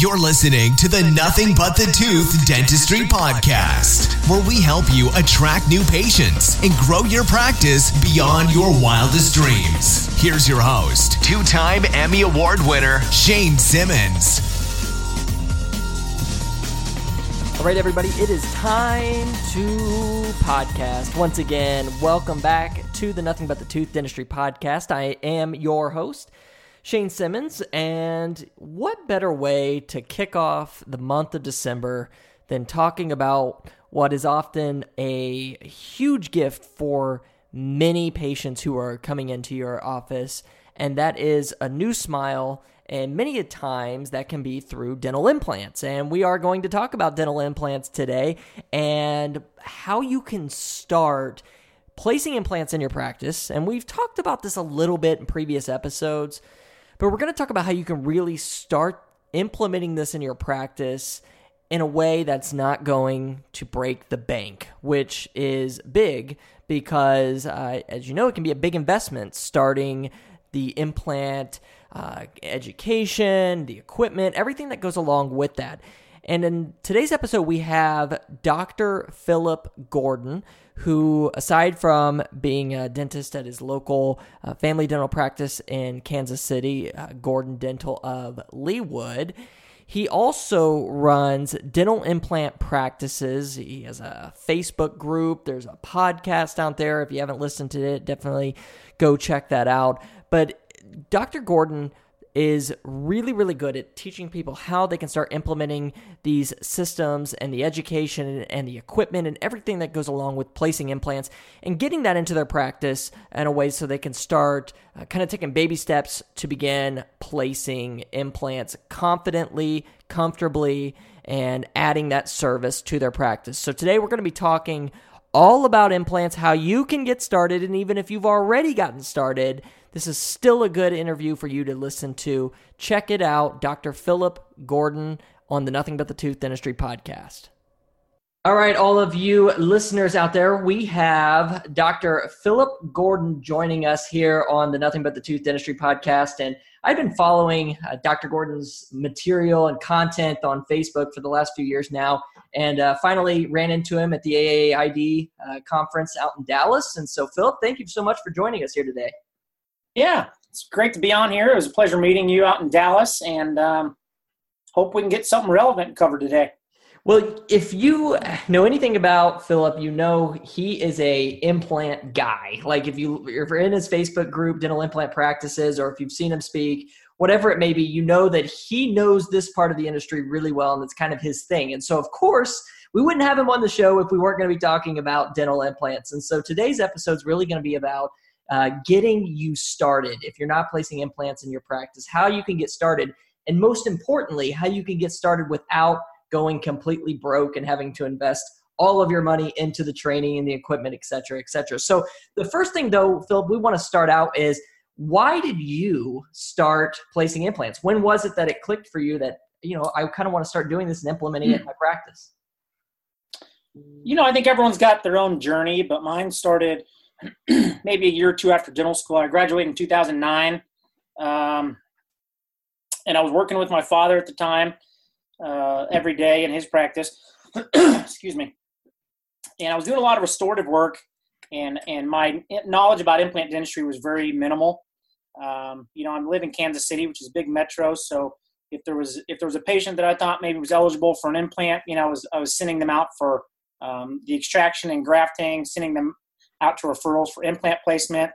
You're listening to the Nothing But the Tooth Dentistry Podcast, where we help you attract new patients and grow your practice beyond your wildest dreams. Here's your host, two time Emmy Award winner, Shane Simmons. All right, everybody, it is time to podcast. Once again, welcome back to the Nothing But the Tooth Dentistry Podcast. I am your host. Shane Simmons. And what better way to kick off the month of December than talking about what is often a huge gift for many patients who are coming into your office, and that is a new smile. And many a times that can be through dental implants. And we are going to talk about dental implants today and how you can start placing implants in your practice. And we've talked about this a little bit in previous episodes. But we're going to talk about how you can really start implementing this in your practice in a way that's not going to break the bank, which is big because, uh, as you know, it can be a big investment starting the implant, uh, education, the equipment, everything that goes along with that. And in today's episode, we have Dr. Philip Gordon, who, aside from being a dentist at his local uh, family dental practice in Kansas City, uh, Gordon Dental of Leawood, he also runs dental implant practices. He has a Facebook group. There's a podcast out there. If you haven't listened to it, definitely go check that out. But Dr. Gordon is really, really good at teaching people how they can start implementing these systems and the education and the equipment and everything that goes along with placing implants and getting that into their practice in a way so they can start uh, kind of taking baby steps to begin placing implants confidently, comfortably, and adding that service to their practice. So today we're going to be talking all about implants, how you can get started, and even if you've already gotten started, this is still a good interview for you to listen to. Check it out, Dr. Philip Gordon on the Nothing But the Tooth Dentistry podcast. All right, all of you listeners out there, we have Dr. Philip Gordon joining us here on the Nothing But the Tooth Dentistry podcast. And I've been following uh, Dr. Gordon's material and content on Facebook for the last few years now, and uh, finally ran into him at the AAID uh, conference out in Dallas. And so, Philip, thank you so much for joining us here today. Yeah, it's great to be on here. It was a pleasure meeting you out in Dallas, and um, hope we can get something relevant covered today. Well, if you know anything about Philip, you know he is a implant guy. Like if you if you're in his Facebook group, dental implant practices, or if you've seen him speak, whatever it may be, you know that he knows this part of the industry really well, and it's kind of his thing. And so, of course, we wouldn't have him on the show if we weren't going to be talking about dental implants. And so today's episode is really going to be about uh, getting you started. If you're not placing implants in your practice, how you can get started, and most importantly, how you can get started without going completely broke and having to invest all of your money into the training and the equipment, et cetera, et cetera. So the first thing though, Phil, we want to start out is why did you start placing implants? When was it that it clicked for you that, you know, I kind of want to start doing this and implementing it in my practice? You know, I think everyone's got their own journey, but mine started – maybe a year or two after dental school. I graduated in 2009. Um, and I was working with my father at the time uh, every day in his practice. Excuse me. And I was doing a lot of restorative work, and, and my knowledge about implant dentistry was very minimal. Um, you know, I live in Kansas City, which is a big metro, so if there was if there was a patient that I thought maybe was eligible for an implant, you know, I was I was sending them out for um, the extraction and grafting, sending them out to referrals for implant placement.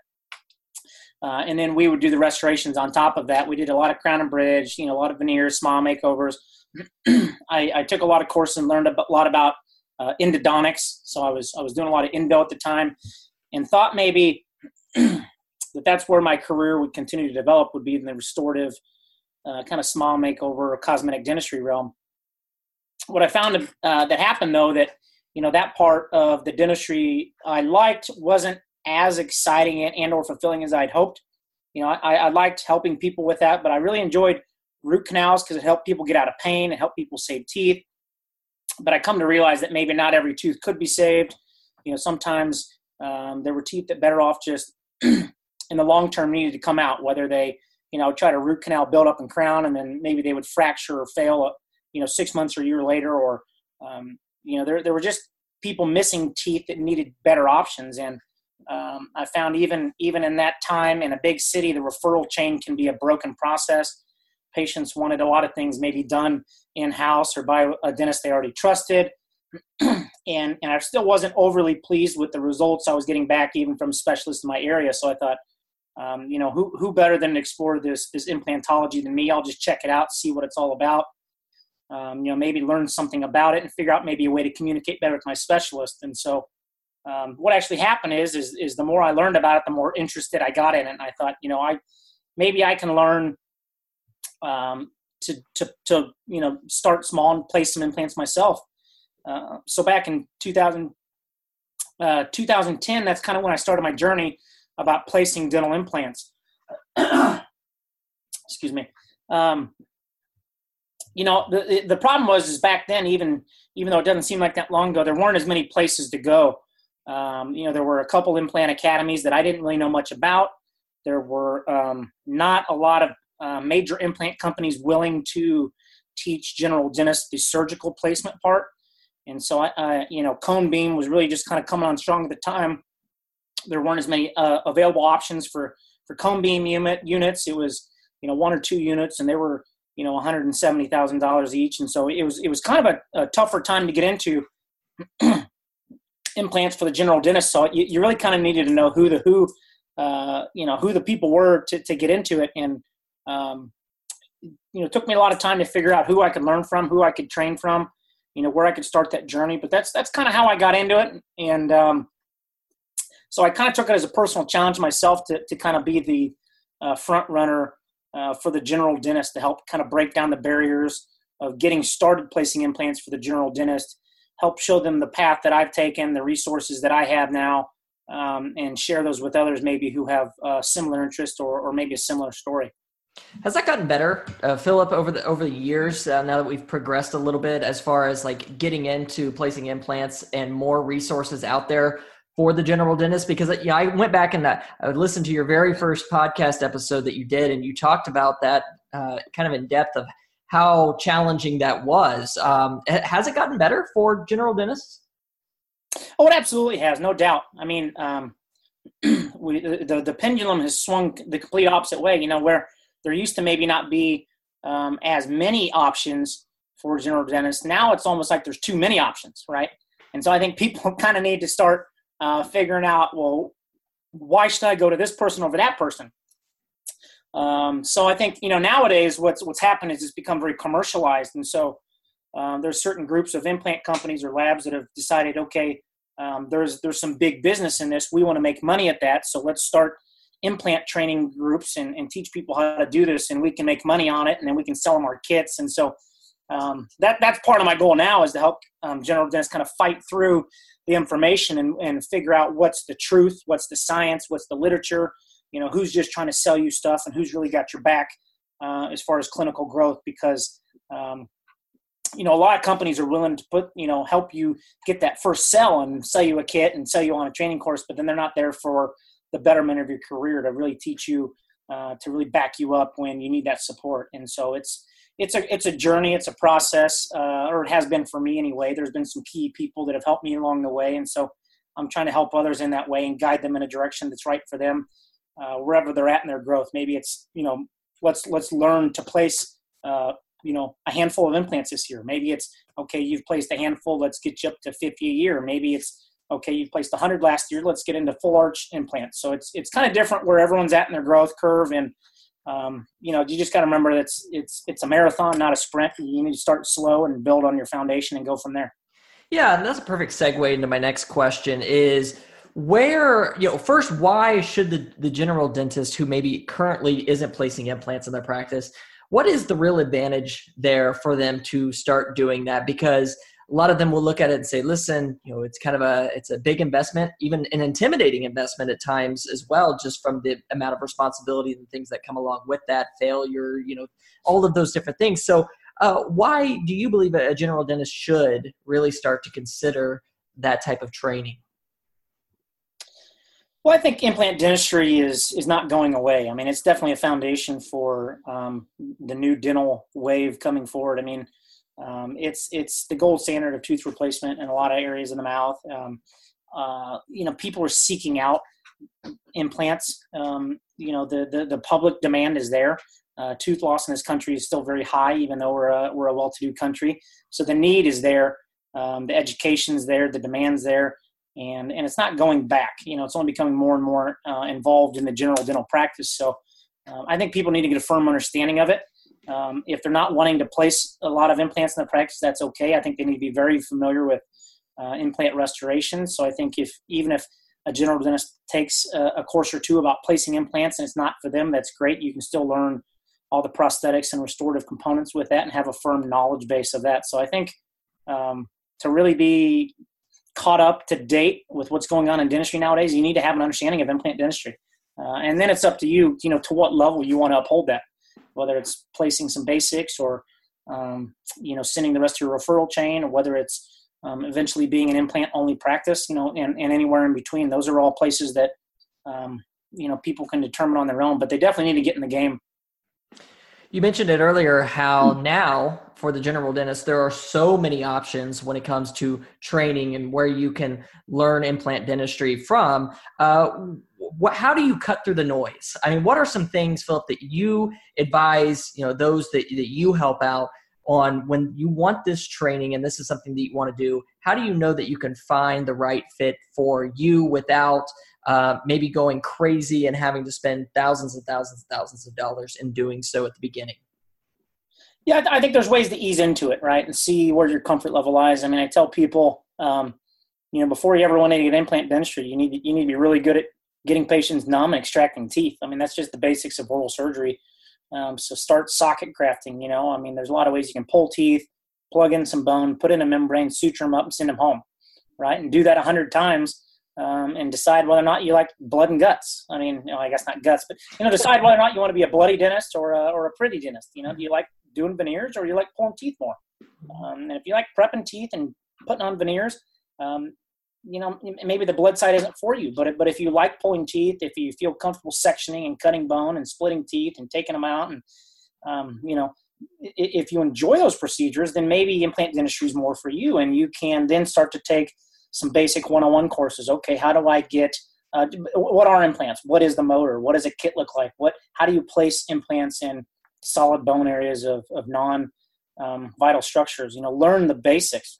Uh, and then we would do the restorations on top of that. We did a lot of crown and bridge, you know, a lot of veneers, smile makeovers. I, I, took a lot of courses and learned a lot about uh, endodontics. So I was I was doing a lot of endo at the time, and thought maybe that that's where my career would continue to develop would be in the restorative uh, kind of smile makeover cosmetic dentistry realm. What I found uh, that happened though that you know that part of the dentistry I liked wasn't as exciting and or fulfilling as I'd hoped. You know, I, I liked helping people with that, but I really enjoyed root canals because it helped people get out of pain and help people save teeth. But I come to realize that maybe not every tooth could be saved. You know, sometimes um, there were teeth that better off just in the long term needed to come out, whether they you know, try to root canal, build up and crown, and then maybe they would fracture or fail, you know, six months or a year later, or um, you know, there there were just people missing teeth that needed better options, and um, I found even even in that time in a big city, the referral chain can be a broken process. Patients wanted a lot of things maybe done in house or by a dentist they already trusted, and and I still wasn't overly pleased with the results I was getting back even from specialists in my area. So I thought, um, you know, who who better than to explore this implantology than me? I'll just check it out, see what it's all about. Um, you know, maybe learn something about it and figure out maybe a way to communicate better with my specialist. And so um, what actually happened is, is is the more I learned about it, the more interested I got in it. And I thought, you know, I maybe I can learn um, to to to you know start small and place some implants myself. Uh, so back in 2000, uh, 2010, that's kind of when I started my journey about placing dental implants. Excuse me. Um, you know, the the problem was is back then, even even though it doesn't seem like that long ago, there weren't as many places to go. Um, you know, there were a couple implant academies that I didn't really know much about. There were um, not a lot of uh, major implant companies willing to teach general dentists the surgical placement part. And so, I, I, you know, cone beam was really just kind of coming on strong at the time. There weren't as many uh, available options for for cone beam unit units. It was, you know, one or two units, and they were, you know, one hundred and seventy thousand dollars each. And so it was it was kind of a, a tougher time to get into. Implants for the general dentist. So you, you really kind of needed to know who the who, uh, you know, who the people were to, to get into it. And, um, you know, it took me a lot of time to figure out who I could learn from, who I could train from, you know, where I could start that journey. But that's, that's kind of how I got into it. And, um, so I kind of took it as a personal challenge myself to, to kind of be the uh, front runner uh, for the general dentist to help kind of break down the barriers of getting started placing implants for the general dentist help show them the path that I've taken, the resources that I have now, um, and share those with others maybe who have a similar interest or, or maybe a similar story. Has that gotten better, uh, Philip, over the over the years? Uh, now that we've progressed a little bit, as far as like getting into placing implants and more resources out there for the general dentist, because uh, yeah, I went back and uh, I listened to your very first podcast episode that you did, and you talked about that uh, kind of in depth of how challenging that was. Um, has it gotten better for general dentists? Oh, it absolutely has, no doubt. I mean, um, we, the, the pendulum has swung the complete opposite way. You know, where there used to maybe not be um, as many options for general dentists, now it's almost like there's too many options, right? And so I think people kind of need to start uh, figuring out, well, why should I go to this person over that person? Um, so I think you know nowadays what's what's happened is it's become very commercialized, and so um, there's certain groups of implant companies or labs that have decided, okay, um, there's there's some big business in this. We want to make money at that, so let's start implant training groups and, and teach people how to do this, and we can make money on it, and then we can sell them our kits. And so um, that that's part of my goal now is to help um, general dentists kind of fight through the information and, and figure out what's the truth, what's the science, what's the literature, you know who's just trying to sell you stuff and who's really got your back uh, as far as clinical growth because um, you know a lot of companies are willing to put you know help you get that first sell and sell you a kit and sell you on a training course but then they're not there for the betterment of your career to really teach you uh, to really back you up when you need that support. And so it's it's a it's a journey it's a process uh, or it has been for me anyway. There's been some key people that have helped me along the way. And so i'm trying to help others in that way and guide them in a direction that's right for them uh, wherever they're at in their growth. Maybe it's you know let's let's learn to place uh, you know a handful of implants this year. Maybe it's okay you've placed a handful. Let's get you up to 50 a year. Maybe it's okay you've placed 100 last year. Let's get into full arch implants. So it's it's kind of different where everyone's at in their growth curve and. Um, you know, you just got to remember that it's it's it's a marathon, not a sprint. You need to start slow and build on your foundation and go from there. Yeah, and that's a perfect segue into my next question. Is where you know first why should the, the general dentist who maybe currently isn't placing implants in their practice what is the real advantage there for them to start doing that? Because a lot of them will look at it and say listen you know it's kind of a it's a big investment even an intimidating investment at times as well just from the amount of responsibility and things that come along with that failure you know all of those different things. So uh, why do you believe a general dentist should really start to consider that type of training Well, I think implant dentistry is is not going away. I mean, it's definitely a foundation for um, the new dental wave coming forward. I mean, um, it's it's the gold standard of tooth replacement in a lot of areas of the mouth. Um, uh, you know, people are seeking out implants. Um, you know, the, the, the public demand is there. Uh, tooth loss in this country is still very high, even though we're a, we're a well-to-do country. So the need is there. Um, the education's there. The demand's there and and it's not going back. You know, it's only becoming more and more uh, involved in the general dental practice. So um, I think people need to get a firm understanding of it. Um, if they're not wanting to place a lot of implants in the practice, that's okay. I think they need to be very familiar with uh, implant restoration. So I think if even if a general dentist takes a, a, course or two about placing implants and it's not for them, that's great. You can still learn all the prosthetics and restorative components with that and have a firm knowledge base of that. So I think um, to really be caught up to date with what's going on in dentistry nowadays, you need to have an understanding of implant dentistry. Uh, and then it's up to you, you know, to what level you want to uphold that, whether it's placing some basics or, um, you know, sending the rest of your referral chain or whether it's um, eventually being an implant only practice, you know, and, and anywhere in between. Those are all places that, um, you know, people can determine on their own, but they definitely need to get in the game. You mentioned it earlier how now for the general dentist, there are so many options when it comes to training and where you can learn implant dentistry from. Uh, what, how do you cut through the noise? I mean, what are some things, Philip, that you advise, you know, those that, that you help out on when you want this training and this is something that you want to do? How do you know that you can find the right fit for you without uh, maybe going crazy and having to spend thousands and thousands and thousands of dollars in doing so at the beginning? Yeah, I think there's ways to ease into it, right, and see where your comfort level lies. I mean, I tell people, um, you know, before you ever want to get implant dentistry, you need to, you need to be really good at getting patients numb and extracting teeth. I mean, that's just the basics of oral surgery. Um, so start socket grafting. You know, I mean, there's a lot of ways you can pull teeth, plug in some bone, put in a membrane, suture them up, and send them home, right? And do that a hundred times. Um, and decide whether or not you like blood and guts. I mean, you know, I guess not guts, but you know, decide whether or not you want to be a bloody dentist or a, or a pretty dentist. You know, do you like doing veneers or you like pulling teeth more. Um, and if you like prepping teeth and putting on veneers, um, you know, maybe the blood side isn't for you, but but if you like pulling teeth, if you feel comfortable sectioning and cutting bone and splitting teeth and taking them out, and um, you know, if you enjoy those procedures, then maybe implant dentistry is more for you, and you can then start to take some basic one-on-one courses. Okay, how do I get uh, what are implants? What is the motor? What does a kit look like? What how do you place implants in solid bone areas of, of non um, vital structures. You know, learn the basics,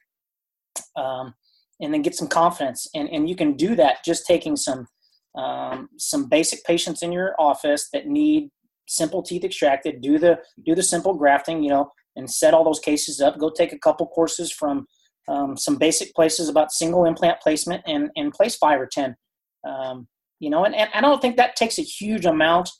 um, and then get some confidence. And and you can do that just taking some um, some basic patients in your office that need simple teeth extracted. Do the do the simple grafting. You know, and set all those cases up. Go take a couple courses from um, some basic places about single implant placement and and place five or ten. Um, you know, and, and I don't think that takes a huge amount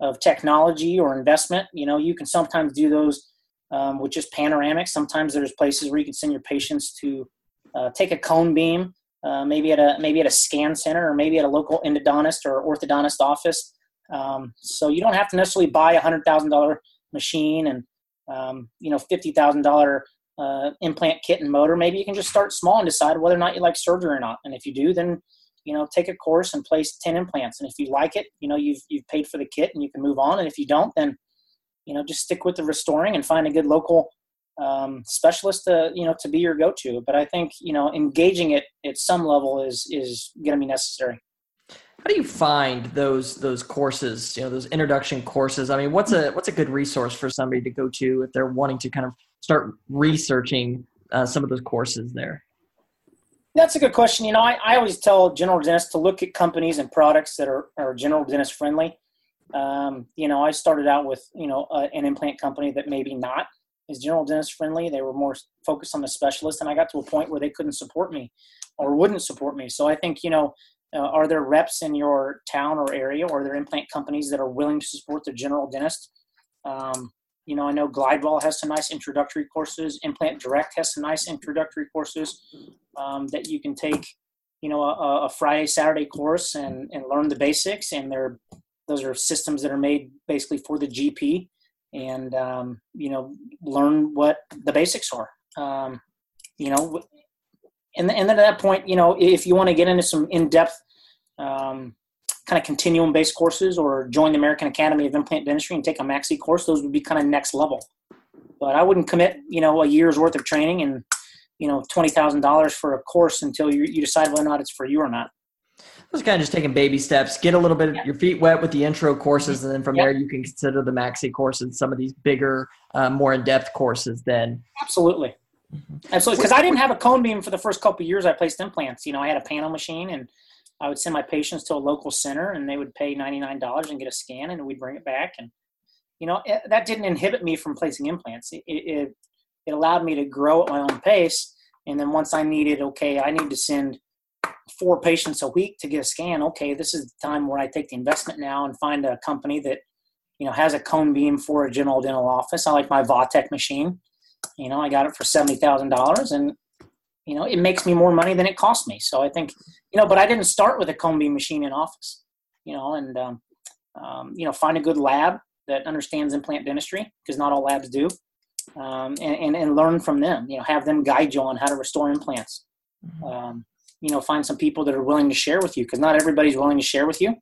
of technology or investment. You know, you can sometimes do those um, with just panoramics. Sometimes there's places where you can send your patients to uh, take a cone beam, uh, maybe at a maybe at a scan center or maybe at a local endodontist or orthodontist office. Um, so you don't have to necessarily buy a hundred thousand dollar machine and um, you know fifty thousand dollar uh, implant kit and motor. Maybe you can just start small and decide whether or not you like surgery or not. And if you do, then you know take a course and place 10 implants and if you like it you know you've you've paid for the kit and you can move on and if you don't then you know just stick with the restoring and find a good local um, specialist to you know to be your go-to but i think you know engaging it at some level is is going to be necessary how do you find those those courses you know those introduction courses i mean what's a what's a good resource for somebody to go to if they're wanting to kind of start researching uh, some of those courses there that's a good question. You know, I, I always tell general dentists to look at companies and products that are, are general dentist friendly. Um, you know, I started out with, you know, uh, an implant company that maybe not is general dentist friendly. They were more focused on the specialist, and I got to a point where they couldn't support me or wouldn't support me. So I think, you know, uh, are there reps in your town or area, or are there implant companies that are willing to support the general dentist? Um, you know, I know Glidewell has some nice introductory courses. Implant Direct has some nice introductory courses um, that you can take. You know, a, a, Friday Saturday course and and learn the basics. And they're those are systems that are made basically for the GP, and um, you know, learn what the basics are. Um, you know, and and then at that point, you know, if you want to get into some in depth um, kind of continuum based courses or join the American Academy of Implant Dentistry and take a maxi course. Those would be kind of next level. But I wouldn't commit, you know, a year's worth of training and, you know, $20,000 for a course until you, you decide whether or not it's for you or not. Those kind of just taking baby steps, get a little bit yeah. your feet wet with the intro courses, and then from there you can consider the maxi courses, some of these bigger, uh, more in depth courses. Then absolutely, mm-hmm. absolutely, because I didn't have a cone beam for the first couple years I placed implants. You know, I had a panel machine, and I would send my patients to a local center, and they would pay ninety nine dollars and get a scan, and we'd bring it back, and you know it, that didn't inhibit me from placing implants. It, it it allowed me to grow at my own pace, and then once I needed, okay, I need to send four patients a week to get a scan, okay, this is the time where I take the investment now and find a company that, you know, has a cone beam for a general dental office. I like my Vatech machine. You know, I got it for seventy thousand dollars, and you know, it makes me more money than it cost me. So I think, you know, but I didn't start with a beam machine in office. You know, and um, um, you know, find a good lab that understands implant dentistry because not all labs do, um, and, and, and learn from them. You know, have them guide you on how to restore implants. Mm-hmm. Um, you know find some people that are willing to share with you because not everybody's willing to share with you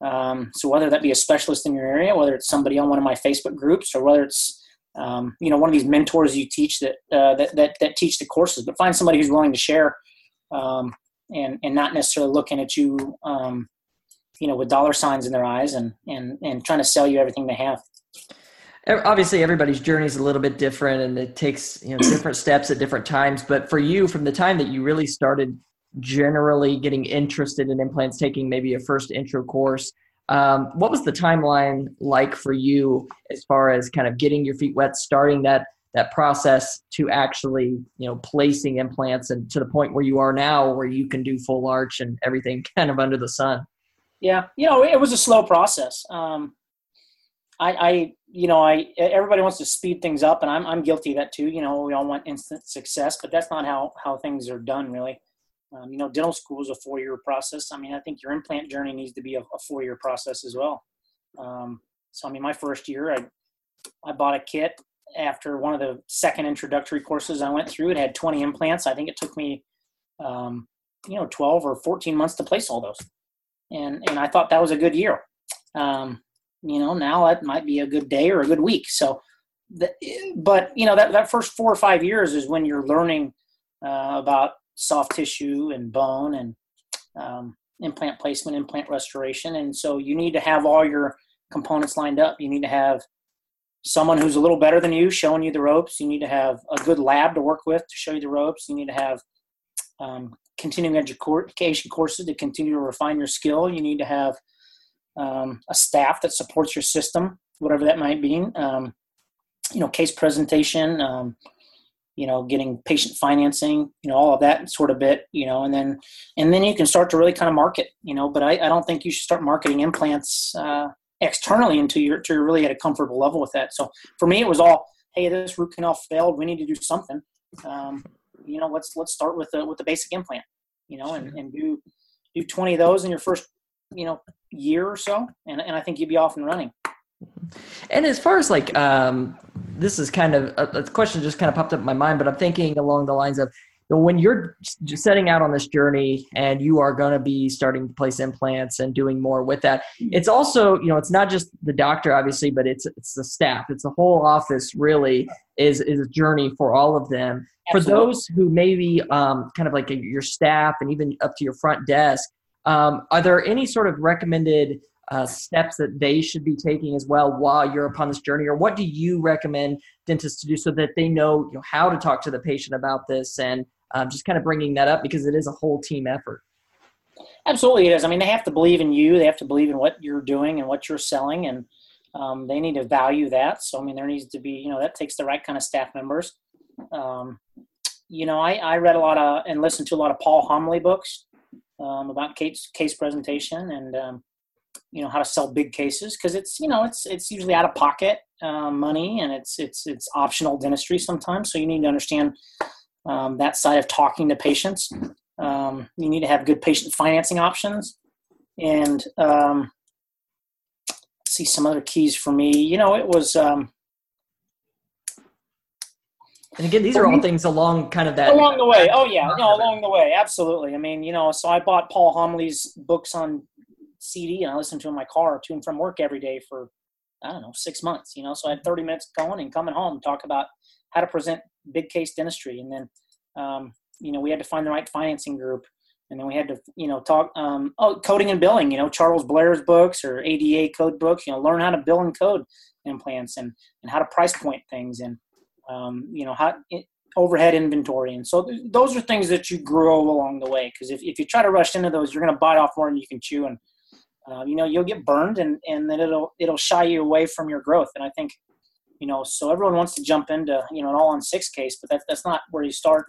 um, so whether that be a specialist in your area whether it's somebody on one of my facebook groups or whether it's um, you know one of these mentors you teach that, uh, that, that that teach the courses but find somebody who's willing to share um, and and not necessarily looking at you um, you know with dollar signs in their eyes and and and trying to sell you everything they have obviously everybody's journey is a little bit different and it takes you know different steps at different times but for you from the time that you really started generally getting interested in implants, taking maybe a first intro course. Um, what was the timeline like for you as far as kind of getting your feet wet, starting that that process to actually you know placing implants and to the point where you are now, where you can do full arch and everything kind of under the sun? Yeah, you know, it was a slow process. Um, I, I, you know, I everybody wants to speed things up, and I'm I'm guilty of that too. You know, we all want instant success, but that's not how how things are done really. Um, you know, dental school is a four-year process. I mean, I think your implant journey needs to be a, a four-year process as well. Um, so, I mean, my first year, I I bought a kit after one of the second introductory courses I went through. It had 20 implants. I think it took me, um, you know, 12 or 14 months to place all those, and and I thought that was a good year. Um, you know, now that might be a good day or a good week. So, the, but you know, that that first four or five years is when you're learning uh, about soft tissue and bone and um, implant placement, implant restoration. And so you need to have all your components lined up. You need to have someone who's a little better than you showing you the ropes. You need to have a good lab to work with to show you the ropes. You need to have um, continuing education courses to continue to refine your skill. You need to have um, a staff that supports your system, whatever that might be. Um, you know, case presentation, um, you know getting patient financing you know all of that sort of bit you know and then and then you can start to really kind of market you know but i, I don't think you should start marketing implants uh, externally until you're, until you're really at a comfortable level with that. So for me it was all hey this root canal failed. We need to do something. Um, you know let's let's start with the with the basic implant you know and, and do do 20 of those in your first you know year or so and, and i think you'd be off and running and as far as like, um, this is kind of a, a, question just kind of popped up in my mind, but I'm thinking along the lines of you know, when you're setting out on this journey and you are going to be starting to place implants and doing more with that, it's also you know it's not just the doctor obviously, but it's it's the staff, it's the whole office really is is a journey for all of them. Absolutely. For those who maybe um, kind of like your staff and even up to your front desk, um, are there any sort of recommended uh, steps that they should be taking as well while you're upon this journey? Or what do you recommend dentists to do so that they know, you know how to talk to the patient about this and um, just kind of bringing that up because it is a whole team effort? Absolutely it is. I mean they have to believe in you. They have to believe in what you're doing and what you're selling and um, they need to value that. So i mean there needs to be you know that takes the right kind of staff members. Um, you know I, I read a lot of and listened to a lot of Paul Homoly books um, about case, case presentation and um, you know how to sell big cases because it's you know it's it's usually out of pocket uh, money and it's it's it's optional dentistry sometimes so you need to understand um, that side of talking to patients. Um, you need to have good patient financing options and um, see some other keys for me. You know it was um, and again, these are all things along kind of that along the way. Oh yeah, no, along the way, absolutely. I mean, you know, so I bought Paul Homoly's books on CD and I listened to in my car to and from work every day for I don't know six months. You know, so I had 30 minutes going and coming home talk about how to present big case dentistry, and then um, you know we had to find the right financing group, and then we had to you know talk um, oh coding and billing. You know Charles Blair's books or ADA code books. You know learn how to bill and code implants and and how to price point things and um, you know how overhead inventory and so th- those are things that you grow along the way because if, if you try to rush into those you're going to bite off more than you can chew and uh, you know you'll get burned and and then it'll it'll shy you away from your growth and i think you know so everyone wants to jump into you know an all on six case but that's that's not where you start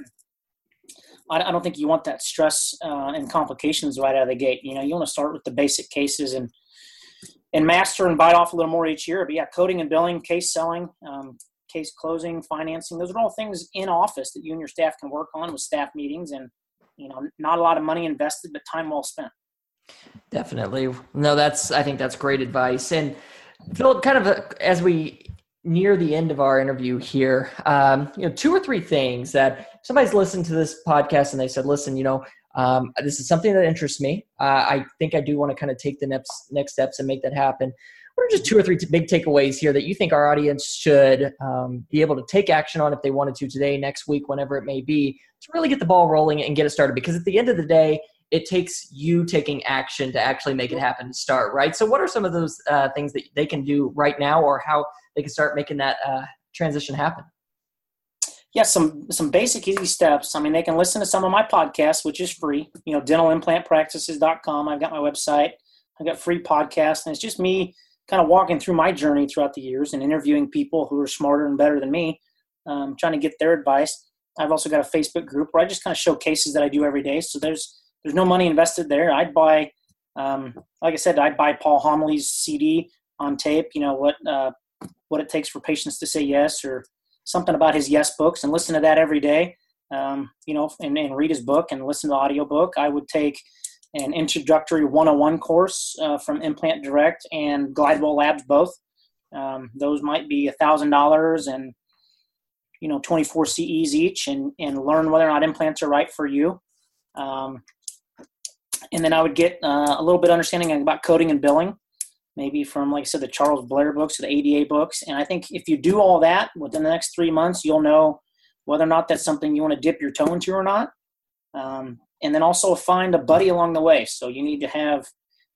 I, I don't think you want that stress uh, and complications right out of the gate you know you want to start with the basic cases and and master and bite off a little more each year but yeah coding and billing case selling um, case closing, financing. Those are all things in office that you and your staff can work on with staff meetings and, you know, not a lot of money invested, but time well spent. Definitely. No, that's, I think that's great advice. And Phil, kind of a, as we near the end of our interview here, um, you know, two or three things that somebody's listened to this podcast and they said, listen, you know, um, this is something that interests me. Uh, I think I do want to kind of take the next next steps and make that happen what are just two or three big takeaways here that you think our audience should um, be able to take action on if they wanted to today, next week, whenever it may be, to really get the ball rolling and get it started? Because at the end of the day, it takes you taking action to actually make it happen to start, right? So, what are some of those uh, things that they can do right now, or how they can start making that uh, transition happen? Yeah, some some basic easy steps. I mean, they can listen to some of my podcasts, which is free. You know, dentalimplantpractices.com. I've got my website. I've got free podcasts, and it's just me kind of walking through my journey throughout the years and interviewing people who are smarter and better than me, um, trying to get their advice. I've also got a Facebook group where I just kind of show cases that I do every day. So there's there's no money invested there. I'd buy, um, like I said, I'd buy Paul Homoly's CD on tape. You know what uh, what it takes for patients to say yes, or something about his yes books, and listen to that every day. Um, you know, and, and read his book and listen to the audio book. I would take an introductory 101 course uh, from Implant Direct and Glidewell Labs both. Um, those might be $1,000 and you know 24 CEs each and, and learn whether or not implants are right for you. Um, and then I would get uh, a little bit understanding about coding and billing, maybe from like I said the Charles Blair books or the ADA books. And I think if you do all that within the next three months, you'll know whether or not that's something you want to dip your toe into or not. Um, and then also find a buddy along the way. So you need to have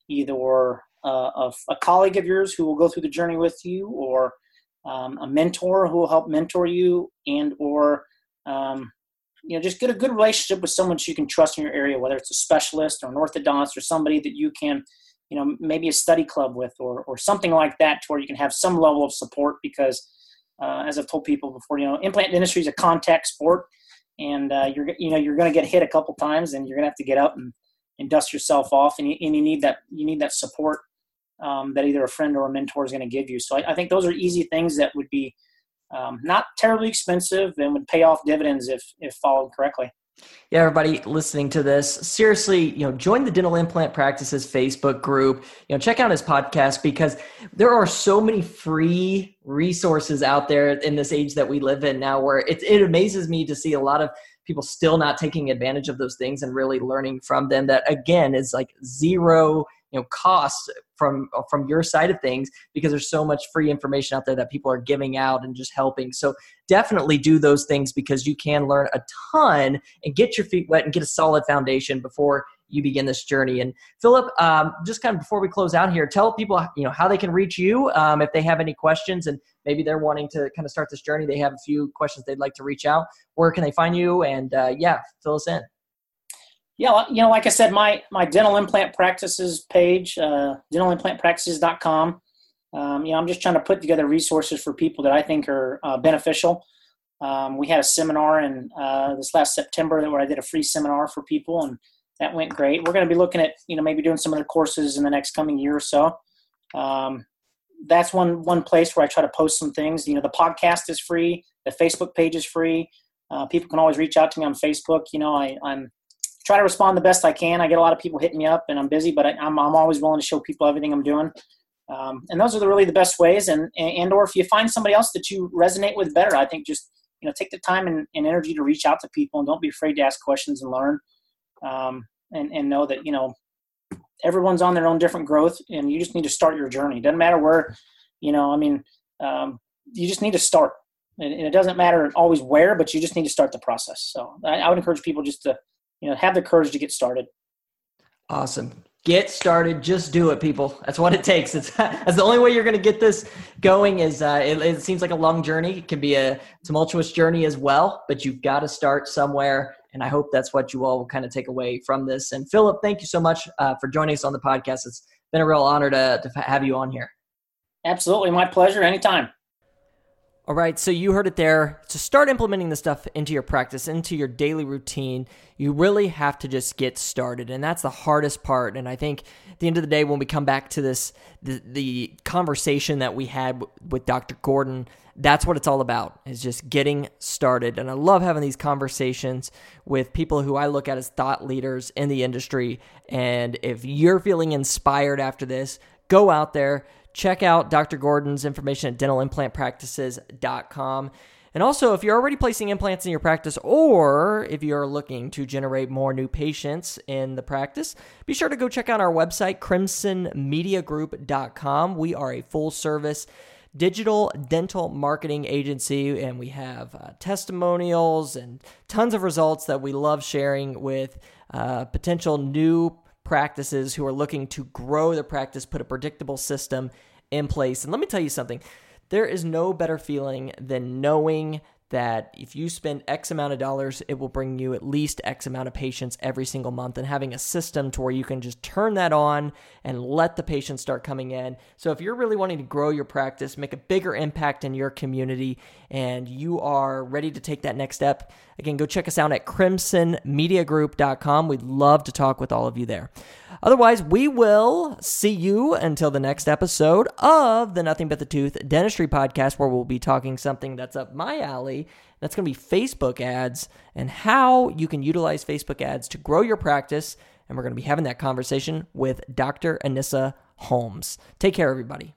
either uh, a, a, colleague of yours who will go through the journey with you, or um, a mentor who will help mentor you, and or um, you know just get a good relationship with someone you can trust in your area, whether it's a specialist or an orthodontist or somebody that you can you know maybe a study club with or or something like that, to where you can have some level of support because. Uh, as I've told people before, you know, implant dentistry is a contact sport and uh, you're you know you're going to get hit a couple times, and you're going to have to get up and, and dust yourself off, and you, and you need that you need that support um, that either a friend or a mentor is going to give you. So I, I, think those are easy things that would be um, not terribly expensive and would pay off dividends if if followed correctly. Yeah, everybody listening to this, seriously, you know, join the Dental Implant Practices Facebook group. You know, check out his podcast because there are so many free resources out there in this age that we live in now where it, it amazes me to see a lot of people still not taking advantage of those things and really learning from them that again is like zero you know costs from from your side of things because there's so much free information out there that people are giving out and just helping. So definitely do those things because you can learn a ton and get your feet wet and get a solid foundation before you begin this journey. And philip um, just kind of before we close out here tell people you know how they can reach you um, if they have any questions and maybe they're wanting to kind of start this journey. They have a few questions they'd like to reach out. Where can they find you? And uh, yeah fill us in yeah, you know, like I said, my my dental implant practices page, uh, dentalimplantpractices.com. Um, you know, I'm just trying to put together resources for people that I think are uh, beneficial. Um, we had a seminar in uh, this last September where I did a free seminar for people, and that went great. We're going to be looking at you know maybe doing some other courses in the next coming year or so. Um, that's one one place where I try to post some things. You know, the podcast is free, the Facebook page is free. Uh, people can always reach out to me on Facebook. You know, I, I'm try to respond the best I can. I get a lot of people hitting me up, and I'm busy, but I, am always willing to show people everything I'm doing. Um, and those are the, really the best ways. And and or if you find somebody else that you resonate with better, I think just you know take the time and, and energy to reach out to people, and don't be afraid to ask questions and learn. Um, and and know that you know everyone's on their own different growth, and you just need to start your journey. Doesn't matter where, you know. I mean, um, you just need to start, and, and, it doesn't matter always where, but you just need to start the process. So I, I would encourage people just to, you know, have the courage to get started. Awesome. Get started. Just do it, people. That's what it takes. It's that's the only way you're going to get this going. Is uh, it, it seems like a long journey. It can be a tumultuous journey as well, but you've got to start somewhere and I hope that's what you all will kind of take away from this. And Philip, thank you so much uh, for joining us on the podcast. It's been a real honor to, to have you on here. Absolutely. My pleasure. Anytime. All right, so you heard it there. To start implementing this stuff into your practice, into your daily routine, you really have to just get started. And that's the hardest part. And I think at the end of the day, when we come back to this, the, the conversation that we had with Dr. Gordon, that's what it's all about is just getting started and i love having these conversations with people who i look at as thought leaders in the industry and if you're feeling inspired after this go out there check out dr gordon's information at dentalimplantpractices.com and also, if you're already placing implants in your practice or if you're looking to generate more new patients in the practice, be sure to go check out our website, crimsonmediagroup.com. We are a full service digital dental marketing agency, and we have uh, testimonials and tons of results that we love sharing with uh, potential new practices who are looking to grow their practice, put a predictable system in place. And let me tell you something there is no better feeling than knowing that if you spend X amount of dollars, it will bring you at least X amount of patients every single month, and having a system to where you can just turn that on and let the patients start coming in. So, if you're really wanting to grow your practice, make a bigger impact in your community, and you are ready to take that next step, again, go check us out at crimsonmediagroup.com. We'd love to talk with all of you there. Otherwise, we will see you until the next episode of the Nothing But the Tooth Dentistry Podcast, where we'll be talking something that's up my alley. That's going to be Facebook ads and how you can utilize Facebook ads to grow your practice. And we're going to be having that conversation with Dr. Anissa Holmes. Take care, everybody.